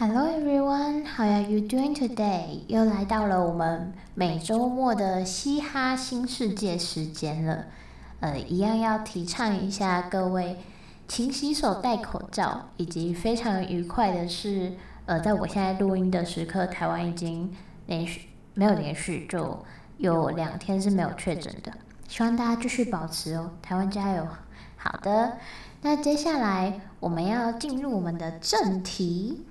Hello everyone, how are you doing today? 又来到了我们每周末的嘻哈新世界时间了。呃，一样要提倡一下各位，勤洗手、戴口罩，以及非常愉快的是，呃，在我现在录音的时刻，台湾已经连续没有连续，就有两天是没有确诊的。希望大家继续保持哦，台湾加油！好的，那接下来我们要进入我们的正题。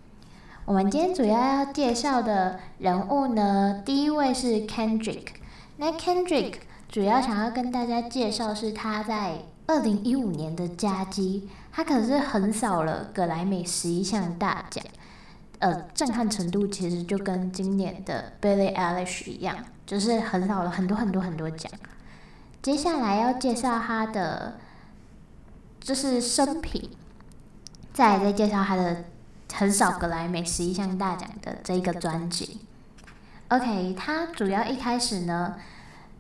我们今天主要要介绍的人物呢，第一位是 Kendrick。那 Kendrick 主要想要跟大家介绍是他在二零一五年的佳绩，他可是横扫了格莱美十一项大奖，呃，震撼程度其实就跟今年的 Billie Eilish 一样，就是横扫了很多很多很多奖。接下来要介绍他的就是生平，再来再介绍他的。很少格莱美十一项大奖的这一个专辑，OK，他主要一开始呢，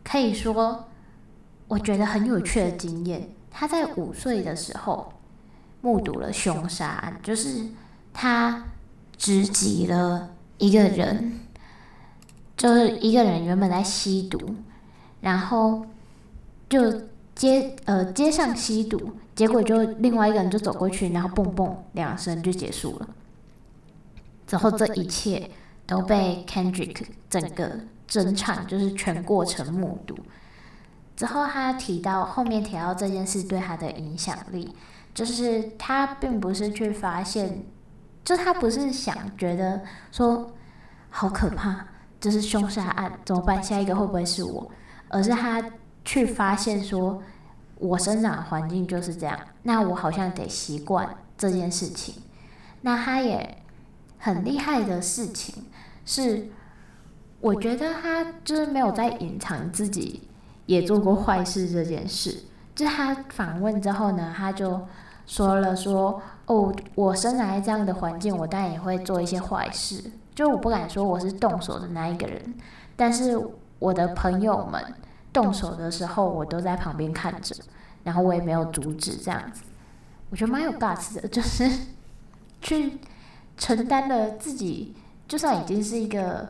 可以说我觉得很有趣的经验。他在五岁的时候目睹了凶杀案，就是他直击了一个人，就是一个人原本在吸毒，然后就街呃街上吸毒，结果就另外一个人就走过去，然后蹦蹦两声就结束了。之后，这一切都被 Kendrick 整个整场就是全过程目睹。之后，他提到后面提到这件事对他的影响力，就是他并不是去发现，就他不是想觉得说好可怕，就是凶杀案怎么办？下一个会不会是我？而是他去发现说，我生长的环境就是这样，那我好像得习惯这件事情。那他也。很厉害的事情是，我觉得他就是没有在隐藏自己也做过坏事这件事。就他访问之后呢，他就说了说：“哦，我生来这样的环境，我当然也会做一些坏事。就我不敢说我是动手的那一个人，但是我的朋友们动手的时候，我都在旁边看着，然后我也没有阻止这样子。我觉得蛮有 guts 的，就是 去。”承担了自己，就算已经是一个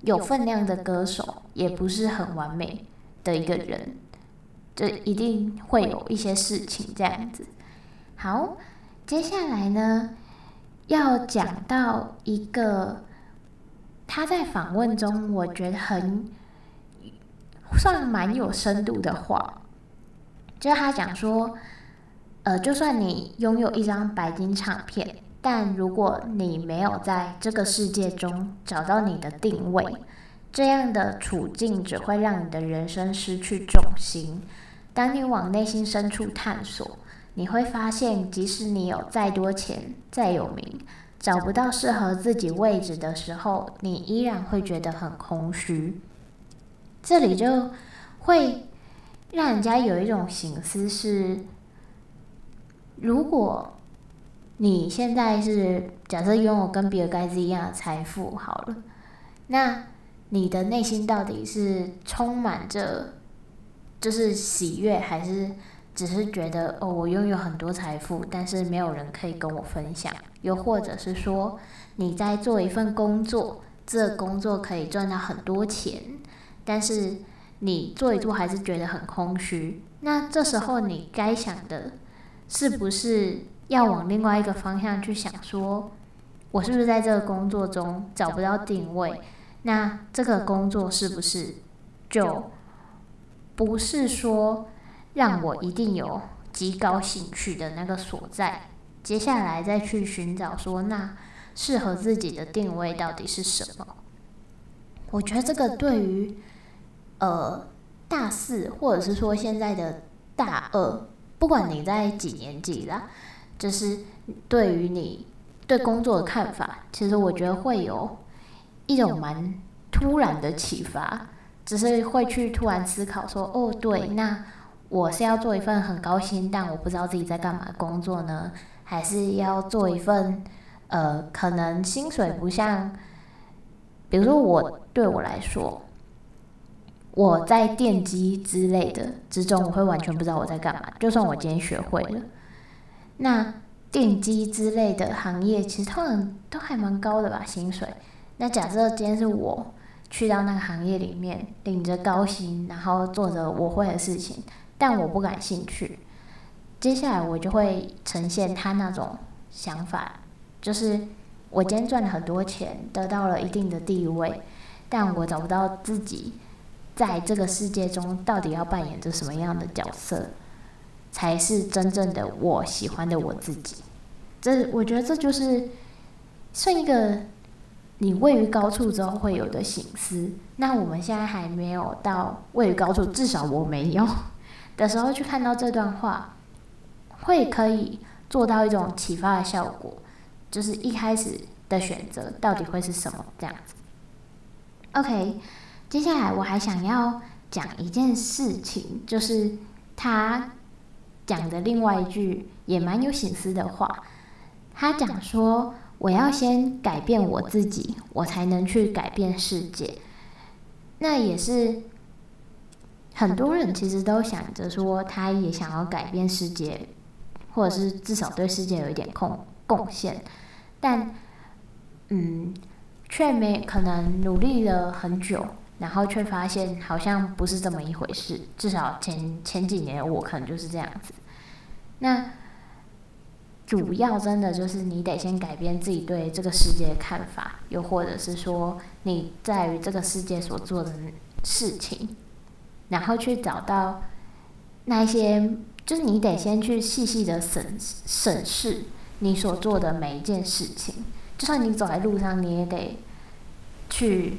有分量的歌手，也不是很完美的一个人，就一定会有一些事情这样子。好，接下来呢，要讲到一个他在访问中，我觉得很算蛮有深度的话，就是他讲说，呃，就算你拥有一张白金唱片。但如果你没有在这个世界中找到你的定位，这样的处境只会让你的人生失去重心。当你往内心深处探索，你会发现，即使你有再多钱、再有名，找不到适合自己位置的时候，你依然会觉得很空虚。这里就会让人家有一种形思是：如果。你现在是假设拥有跟比尔盖茨一样的财富好了，那你的内心到底是充满着就是喜悦，还是只是觉得哦，我拥有很多财富，但是没有人可以跟我分享？又或者是说你在做一份工作，这工作可以赚到很多钱，但是你做一做还是觉得很空虚？那这时候你该想的是不是？要往另外一个方向去想，说，我是不是在这个工作中找不到定位？那这个工作是不是就不是说让我一定有极高兴趣的那个所在？接下来再去寻找说，那适合自己的定位到底是什么？我觉得这个对于呃大四或者是说现在的大二，不管你在几年级啦。就是对于你对工作的看法，其实我觉得会有一种蛮突然的启发，只是会去突然思考说，哦，对，那我是要做一份很高薪但我不知道自己在干嘛的工作呢，还是要做一份呃可能薪水不像，比如说我对我来说，我在电机之类的之中，我会完全不知道我在干嘛，就算我今天学会了。那电机之类的行业，其实通常都还蛮高的吧，薪水。那假设今天是我去到那个行业里面，领着高薪，然后做着我会的事情，但我不感兴趣，接下来我就会呈现他那种想法，就是我今天赚了很多钱，得到了一定的地位，但我找不到自己。在这个世界中，到底要扮演着什么样的角色，才是真正的我喜欢的我自己？这我觉得这就是算一个你位于高处之后会有的醒思。那我们现在还没有到位于高处，至少我没有 的时候去看到这段话，会可以做到一种启发的效果。就是一开始的选择到底会是什么？这样子。OK。接下来我还想要讲一件事情，就是他讲的另外一句也蛮有省思的话。他讲说：“我要先改变我自己，我才能去改变世界。”那也是很多人其实都想着说，他也想要改变世界，或者是至少对世界有一点贡贡献，但嗯，却没可能努力了很久。然后却发现好像不是这么一回事，至少前前几年我可能就是这样子。那主要真的就是你得先改变自己对这个世界的看法，又或者是说你在于这个世界所做的事情，然后去找到那些，就是你得先去细细的审审视你所做的每一件事情，就算你走在路上，你也得去。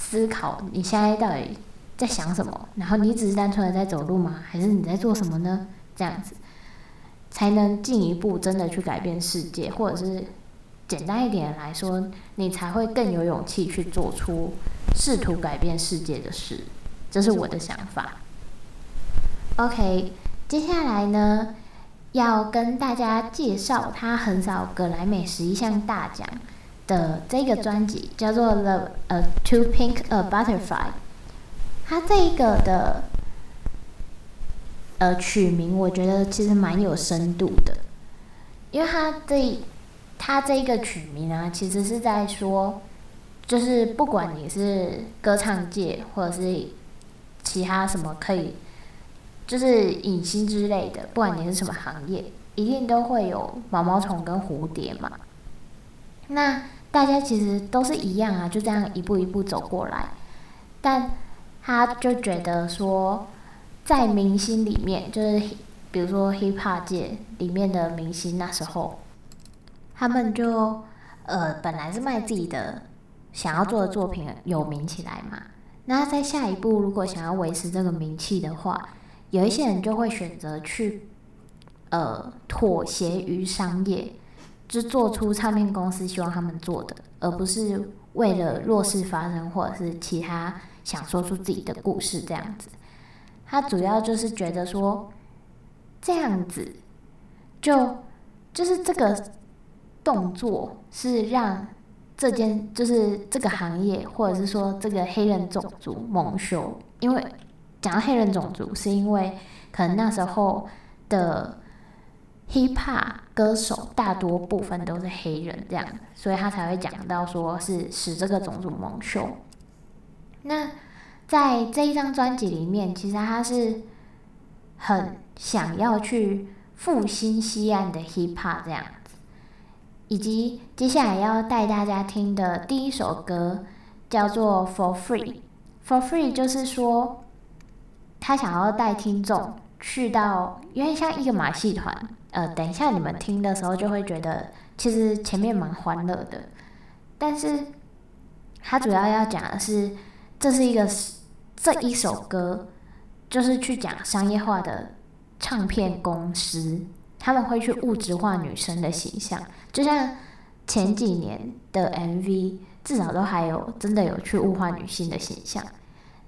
思考你现在到底在想什么？然后你只是单纯的在走路吗？还是你在做什么呢？这样子才能进一步真的去改变世界，或者是简单一点来说，你才会更有勇气去做出试图改变世界的事。这是我的想法。OK，接下来呢，要跟大家介绍他横扫葛莱美十一项大奖的这个专辑叫做《The A Too Pink a Butterfly》，它这一个的呃曲名，我觉得其实蛮有深度的，因为它这它这一个曲名啊，其实是在说，就是不管你是歌唱界或者是其他什么可以，就是影星之类的，不管你是什么行业，一定都会有毛毛虫跟蝴蝶嘛，那。大家其实都是一样啊，就这样一步一步走过来。但他就觉得说，在明星里面，就是比如说 hip hop 界里面的明星，那时候他们就呃本来是卖自己的想要做的作品有名起来嘛。那在下一步，如果想要维持这个名气的话，有一些人就会选择去呃妥协于商业。就做出唱片公司希望他们做的，而不是为了弱势发声，或者是其他想说出自己的故事这样子。他主要就是觉得说，这样子就就是这个动作是让这件就是这个行业，或者是说这个黑人种族蒙羞。因为讲到黑人种族，是因为可能那时候的。Hip Hop 歌手大多部分都是黑人，这样，所以他才会讲到说是使这个种族蒙羞。那在这一张专辑里面，其实他是很想要去复兴西岸的 Hip Hop 这样子，以及接下来要带大家听的第一首歌叫做 For Free。For Free 就是说他想要带听众去到，因为像一个马戏团。呃，等一下你们听的时候就会觉得，其实前面蛮欢乐的，但是他主要要讲的是，这是一个这一首歌，就是去讲商业化的唱片公司，他们会去物质化女生的形象，就像前几年的 MV，至少都还有真的有去物化女性的形象。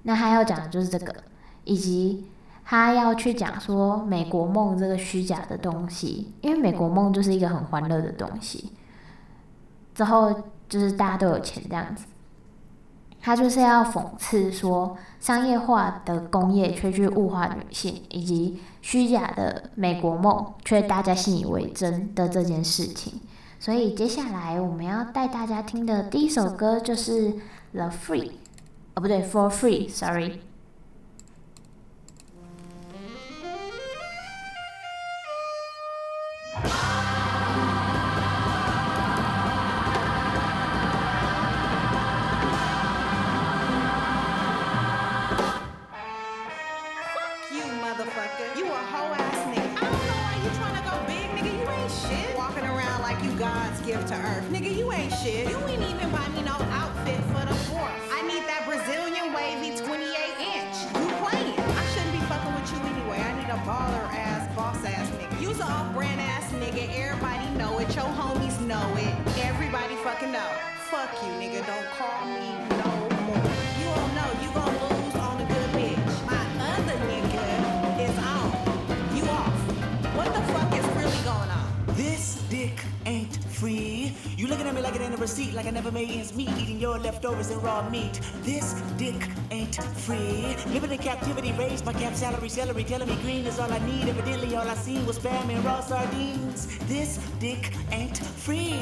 那他要讲的就是这个，以及。他要去讲说美国梦这个虚假的东西，因为美国梦就是一个很欢乐的东西。之后就是大家都有钱这样子。他就是要讽刺说，商业化的工业却去物化女性，以及虚假的美国梦却大家信以为真的这件事情。所以接下来我们要带大家听的第一首歌就是《The Free》，哦不对，《For Free》，Sorry。Raw meat. This dick ain't free. Living in captivity, raised by cap salary, celery, telling me green is all I need. Evidently, all I seen was spam and raw sardines. This dick ain't free.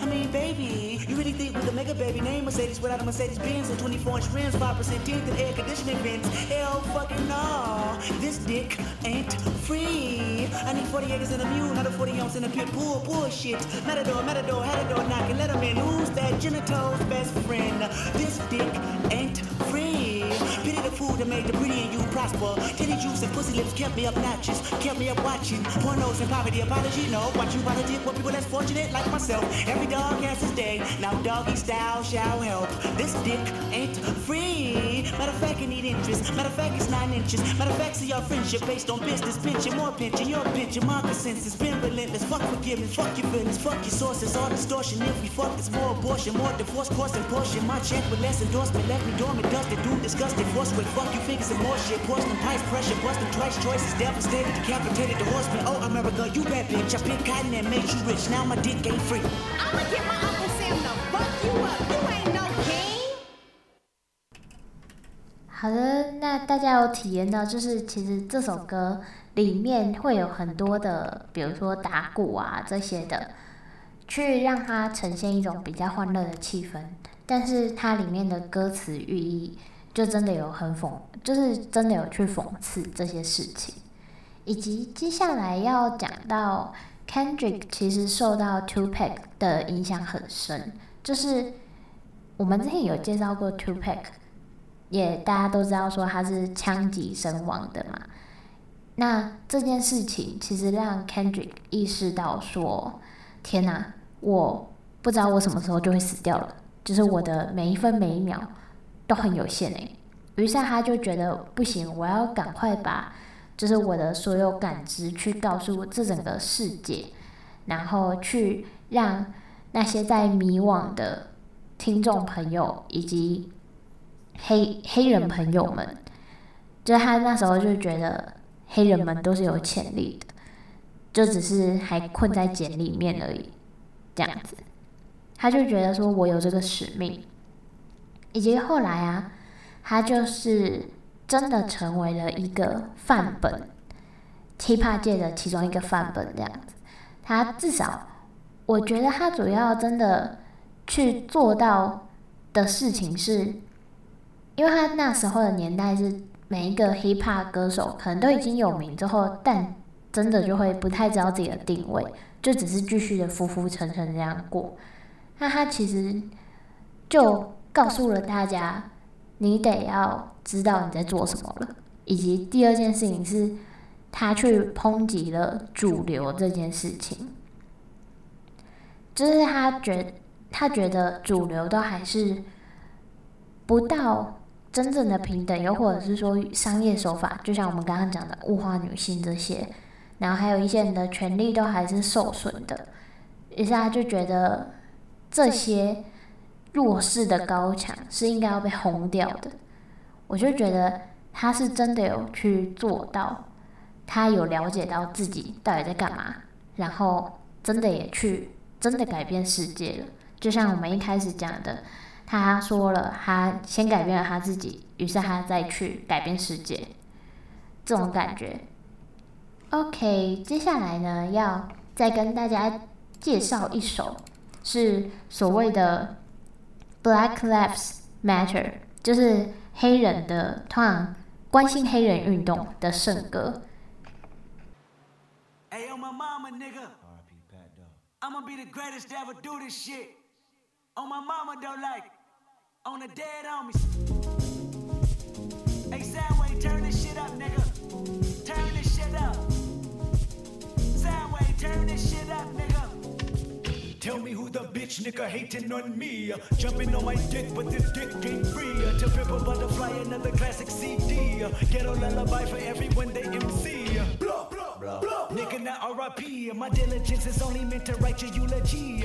I mean, baby, you really think with a mega baby name Mercedes without a Mercedes Benz and 24 inch rims, 5% tint and air conditioning vents? Hell fucking no. This dick ain't free. I need 40 acres in a mule, not a 40 ounce in a pit Poor, bull. Bullshit. Matador, matador, door knocking, let him in. Who's that genitals best friend? This dick ain't free. Pity the food that made the pretty and you prosper. Titty juice and pussy lips kept me up notches, kept me up watching. Pornos and poverty, apology, no. Watch you politic with people less fortunate like myself. Every dog has his day. Now doggy style shall help. This dick ain't free. Matter of fact, it need interest. Matter of fact, it's nine inches. Matter of fact, see your friendship based on business. Pinching, more pinching, your pinching. My consensus been relentless. Fuck forgiveness, fuck your feelings, fuck your sources. All distortion. If we fuck, it's more abortion, more divorce, and portion. My check with less endorsement left me dormant, dusted, doom, disgusted, force with fuck you figures and more shit. Porcelain pipes, pressure, busting twice, choices devastated, decapitated the horseman. Oh, America, you bad bitch. I picked cotton and made you rich. Now my dick ain't free. I'ma get my Uncle Sam to fuck you up. You ain't no 好的，那大家有体验到，就是其实这首歌里面会有很多的，比如说打鼓啊这些的，去让它呈现一种比较欢乐的气氛。但是它里面的歌词寓意，就真的有很讽，就是真的有去讽刺这些事情，以及接下来要讲到 Kendrick 其实受到 Tupac 的影响很深，就是我们之前有介绍过 Tupac，也大家都知道说他是枪击身亡的嘛。那这件事情其实让 Kendrick 意识到说，天哪，我不知道我什么时候就会死掉了。就是我的每一分每一秒都很有限诶，于是他就觉得不行，我要赶快把就是我的所有感知去告诉这整个世界，然后去让那些在迷惘的听众朋友以及黑黑人朋友们，就是他那时候就觉得黑人们都是有潜力的，就只是还困在茧里面而已，这样子。他就觉得说，我有这个使命，以及后来啊，他就是真的成为了一个范本奇葩界的其中一个范本这样子。他至少，我觉得他主要真的去做到的事情是，因为他那时候的年代是每一个 hiphop 歌手可能都已经有名之后，但真的就会不太知道自己的定位，就只是继续的浮浮沉沉这样过。那他其实就告诉了大家，你得要知道你在做什么了。以及第二件事情是，他去抨击了主流这件事情，就是他觉他觉得主流都还是不到真正的平等，又或者是说商业手法，就像我们刚刚讲的物化女性这些，然后还有一些人的权利都还是受损的，于是他就觉得。这些弱势的高墙是应该要被轰掉的。我就觉得他是真的有去做到，他有了解到自己到底在干嘛，然后真的也去真的改变世界了。就像我们一开始讲的，他说了他先改变了他自己于是他再去改变世界这种感觉 ok 接下来呢要再跟大家介绍一首是所谓的 black lives matter 就是黑人的通常关心黑人运动的圣歌 my mama nigga I'ma be the greatest ever do this shit on my mama don't like on the dead homies. Hey, Soundwave, turn this shit up, nigga. Turn this shit up. Soundwave, turn this shit up, nigga. Tell me who the bitch nigga hating on me. Jumping on my dick, but this dick ain't free. To pimp a butterfly, another classic CD. Ghetto lullaby for everyone they MC. Blah, blah, blah, blah. Nigga, not RIP. My diligence is only meant to write your eulogy.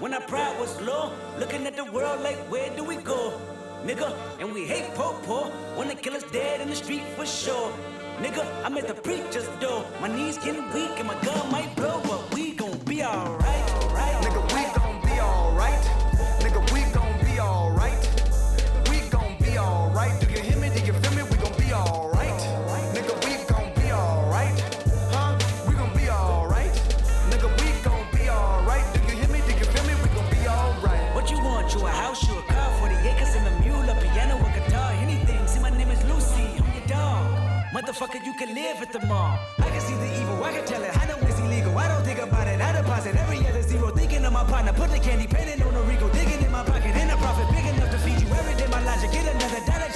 When our pride was low, looking at the world like, where do we go? Nigga, and we hate po-po, When the kill us dead in the street for sure. Nigga, I'm at the preacher's door, my knees getting weak and my gun might blow, but we gon' be alright. can live at the mall. I can see the evil, I can tell it. I know it's illegal. I don't think about it. I deposit every other zero. Thinking of my partner, put the candy, penning on a Rico. Digging in my pocket, and a profit big enough to feed you. Every day my logic, get another dollar.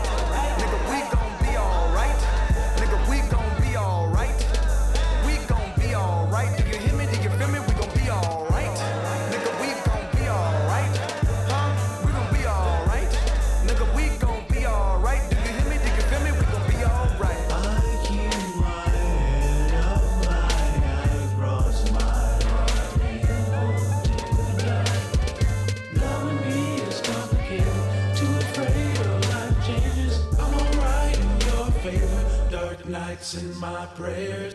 nights in my prayers.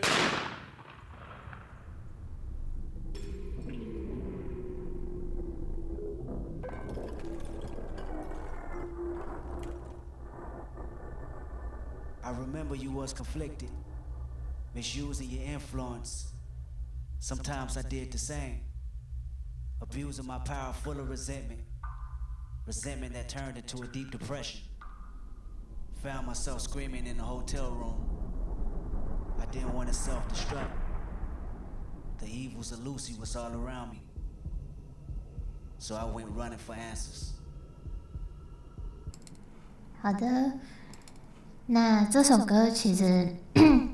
I remember you was conflicted, misusing your influence. Sometimes I did the same, abusing my power full of resentment, resentment that turned into a deep depression. Found myself screaming in the hotel room I didn't want to self destruct. The evils of Lucy was all around me. So I went running for answers. 好的，那这首歌其实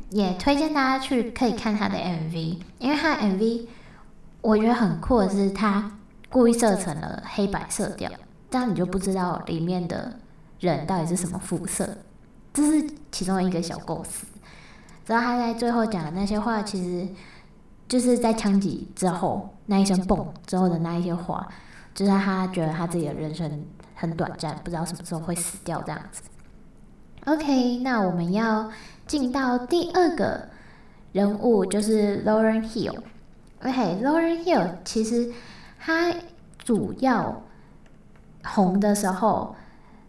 也推荐大家去可以看他的 MV，因为他的 MV 我觉得很酷的，是他故意设成了黑白色调，这样你就不知道里面的人到底是什么肤色，这是其中一个小构思。知道他在最后讲的那些话，其实就是在枪击之后那一声嘣之后的那一些话，就是他觉得他自己的人生很短暂，不知道什么时候会死掉这样子。OK，那我们要进到第二个人物，就是 Lauren Hill。OK，Lauren Hill 其实他主要红的时候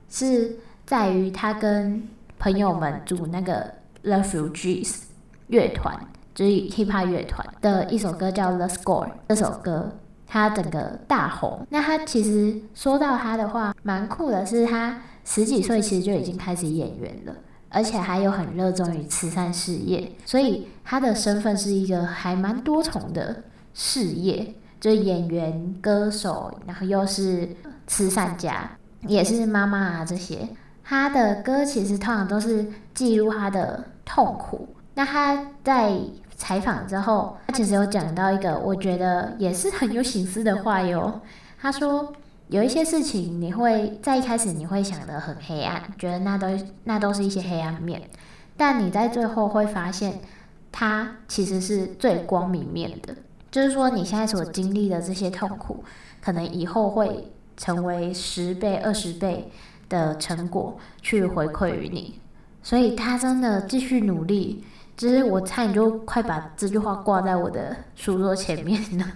是在于他跟朋友们组那个 The Fugees 乐团，就是 hip hop 乐团的一首歌叫《The Score》。这首歌他整个大红。那他其实说到他的话，蛮酷的是他。十几岁其实就已经开始演员了，而且还有很热衷于慈善事业，所以他的身份是一个还蛮多重的事业，就是演员、歌手，然后又是慈善家，也是妈妈啊这些。他的歌其实通常都是记录他的痛苦。那他在采访之后，他其实有讲到一个我觉得也是很有心思的话哟，他说。有一些事情，你会在一开始你会想得很黑暗，觉得那都那都是一些黑暗面，但你在最后会发现，它其实是最光明面的。就是说，你现在所经历的这些痛苦，可能以后会成为十倍、二十倍的成果去回馈于你。所以他真的继续努力，就是我差点就快把这句话挂在我的书桌前面了。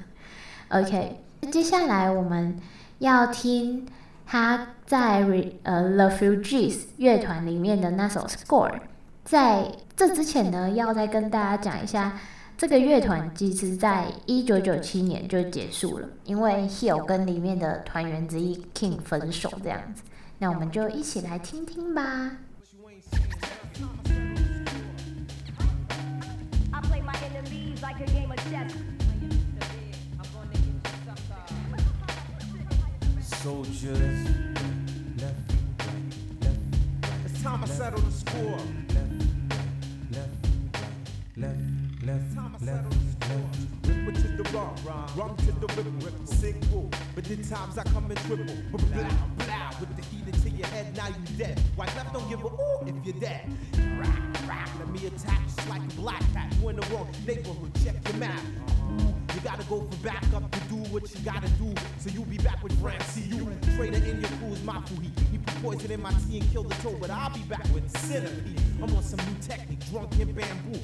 OK，接下来我们。要听他在呃 The Fugees 乐团里面的那首 Score，在这之前呢，要再跟大家讲一下，这个乐团其实在一九九七年就结束了，因为 Hill 跟里面的团员之一 King 分手这样子。那我们就一起来听听吧。Ripper to the rum, rum to the ripper. Sing cool, but the times I come and triple. Blah, blah, with the heat into your head, now you dead. White left don't give a ooh if you're dead. Rock, rock, let me attack just like a black cat. You in the wrong neighborhood, check your map. You gotta go for backup to do what you gotta do. So you'll be back with Ram You Traitor in your crew's Mafuhi. He put poison in my tea and killed the toe, but I'll be back with Centipede. I'm on some new technique, drunk in bamboo.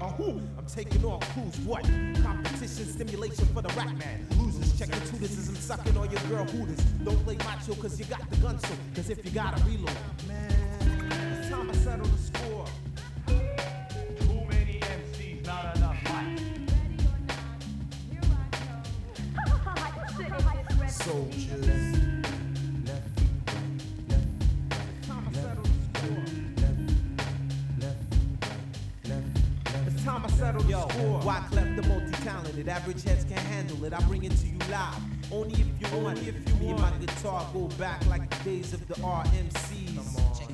A who? I'm taking off who's what? Competition stimulation for the rap man. Losers, check your tutors I'm sucking on your girl hooters. Don't play macho cause you got the gun so. Cause if you gotta reload. Man, it's time I settle the score. it. Average heads can't handle it. I bring it to you live. Only if you Only want if you Me and my guitar go back like the days of the RMCs. Check.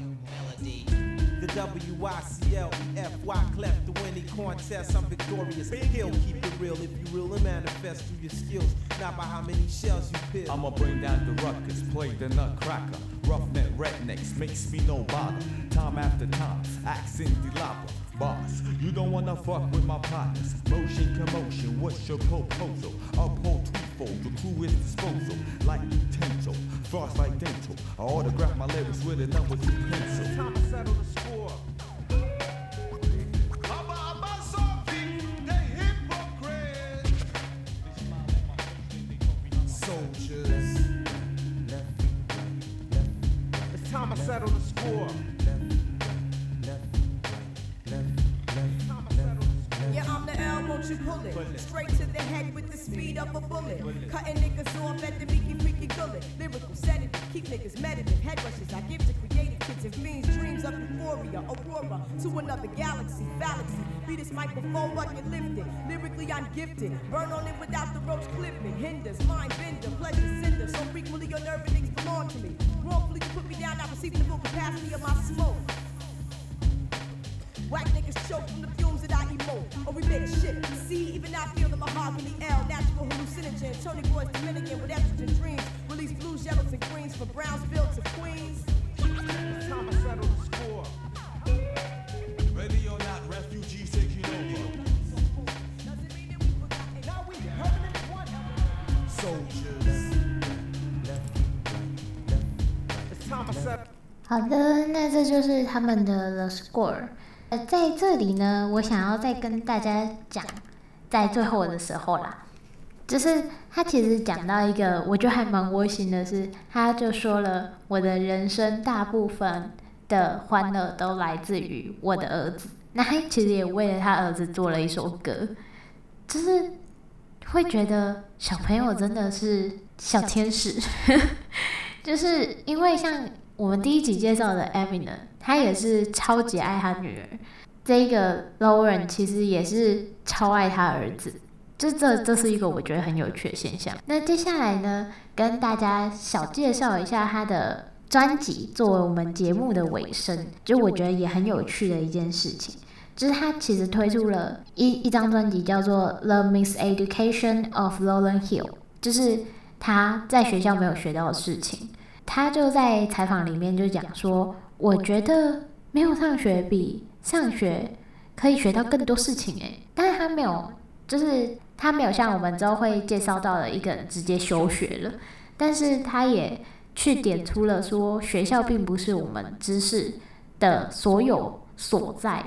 The WYCLEFY cleft, the winning contest. I'm victorious. He'll keep it real if you really manifest through your skills, not by how many shells you peel. I'ma bring down the ruckus, play the nutcracker. Roughneck rednecks makes me no bother. Time after time, accent in the lava Boss, you don't wanna fuck with my partners. Motion commotion, what's your proposal? Uphold twofold, the crew is disposal. Like utensil, frost like dental. I autograph my lyrics with a number two pencil. Time to settle the score. Bullet. Straight to the head with the speed of a bullet. bullet. Cutting niggas off at the meaky freaky gullet. Lyrical sedative, keep niggas meditative. Head rushes I give to creative kids and fiends. Dreams of euphoria, aurora to another galaxy, galaxy. Be this microphone, I can lift it. Lyrically, I'm gifted. Burn on it without the ropes clipping. Hinders, mind bender, pleasure cinder. So frequently, your nerve and belong to me. Wrongfully, you put me down, I receive the full capacity of my smoke. Whack niggas choke from the fumes that I emote. Or we make shit. See, even I feel the mahogany L. Natural hallucinogen. Tony Boy's Dominican with estrogen dreams. Release blues, yellows, and greens from Brownsville to Queens. It's time to settle the score. Ready or not, refugees taking over. Now we permanent one. Soldiers. It's time to settle. 好的，那这就是他们的 The Score。 呃，在这里呢，我想要再跟大家讲，在最后的时候啦，就是他其实讲到一个我觉得还蛮窝心的是，他就说了，我的人生大部分的欢乐都来自于我的儿子。那他其实也为了他儿子做了一首歌，就是会觉得小朋友真的是小天使，就是因为像。我们第一集介绍的 Eminem，他也是超级爱他女儿。这个 Lauren 其实也是超爱他儿子，就这这是一个我觉得很有趣的现象。那接下来呢，跟大家小介绍一下他的专辑，作为我们节目的尾声，就我觉得也很有趣的一件事情，就是他其实推出了一一张专辑，叫做《The Miseducation of Lauren Hill》，就是他在学校没有学到的事情。他就在采访里面就讲说，我觉得没有上学比上学可以学到更多事情诶，但是他没有，就是他没有像我们之后会介绍到的一个人直接休学了，但是他也去点出了说，学校并不是我们知识的所有所在，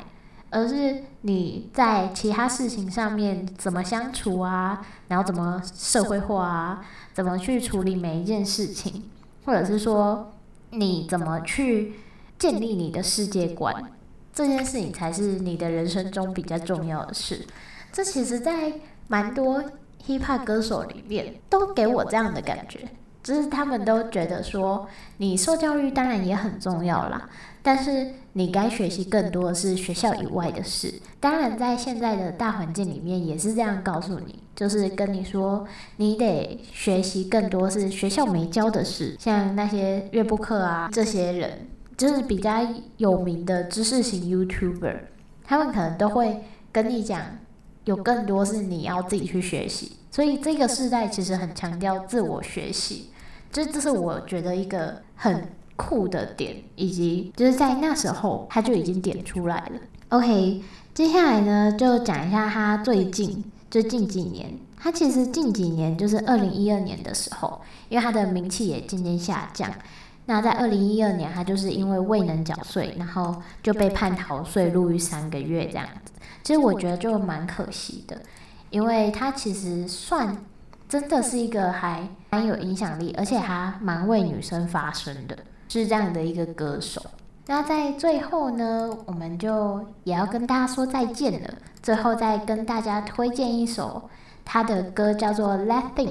而是你在其他事情上面怎么相处啊，然后怎么社会化啊，怎么去处理每一件事情。或者是说，你怎么去建立你的世界观，这件事情才是你的人生中比较重要的事。这其实，在蛮多 hip hop 歌手里面，都给我这样的感觉，就是他们都觉得说，你受教育当然也很重要啦。但是你该学习更多的是学校以外的事。当然，在现在的大环境里面也是这样告诉你，就是跟你说，你得学习更多是学校没教的事。像那些乐布克啊，这些人就是比较有名的知识型 YouTuber，他们可能都会跟你讲，有更多是你要自己去学习。所以这个时代其实很强调自我学习，这这是我觉得一个很。酷的点，以及就是在那时候他就已经点出来了。OK，接下来呢就讲一下他最近就近几年，他其实近几年就是二零一二年的时候，因为他的名气也渐渐下降。那在二零一二年，他就是因为未能缴税，然后就被判逃税入狱三个月这样子。其实我觉得就蛮可惜的，因为他其实算真的是一个还蛮有影响力，而且还蛮为女生发声的。是这样的一个歌手。那在最后呢，我们就也要跟大家说再见了。最后再跟大家推荐一首他的歌，叫做《That Thing》。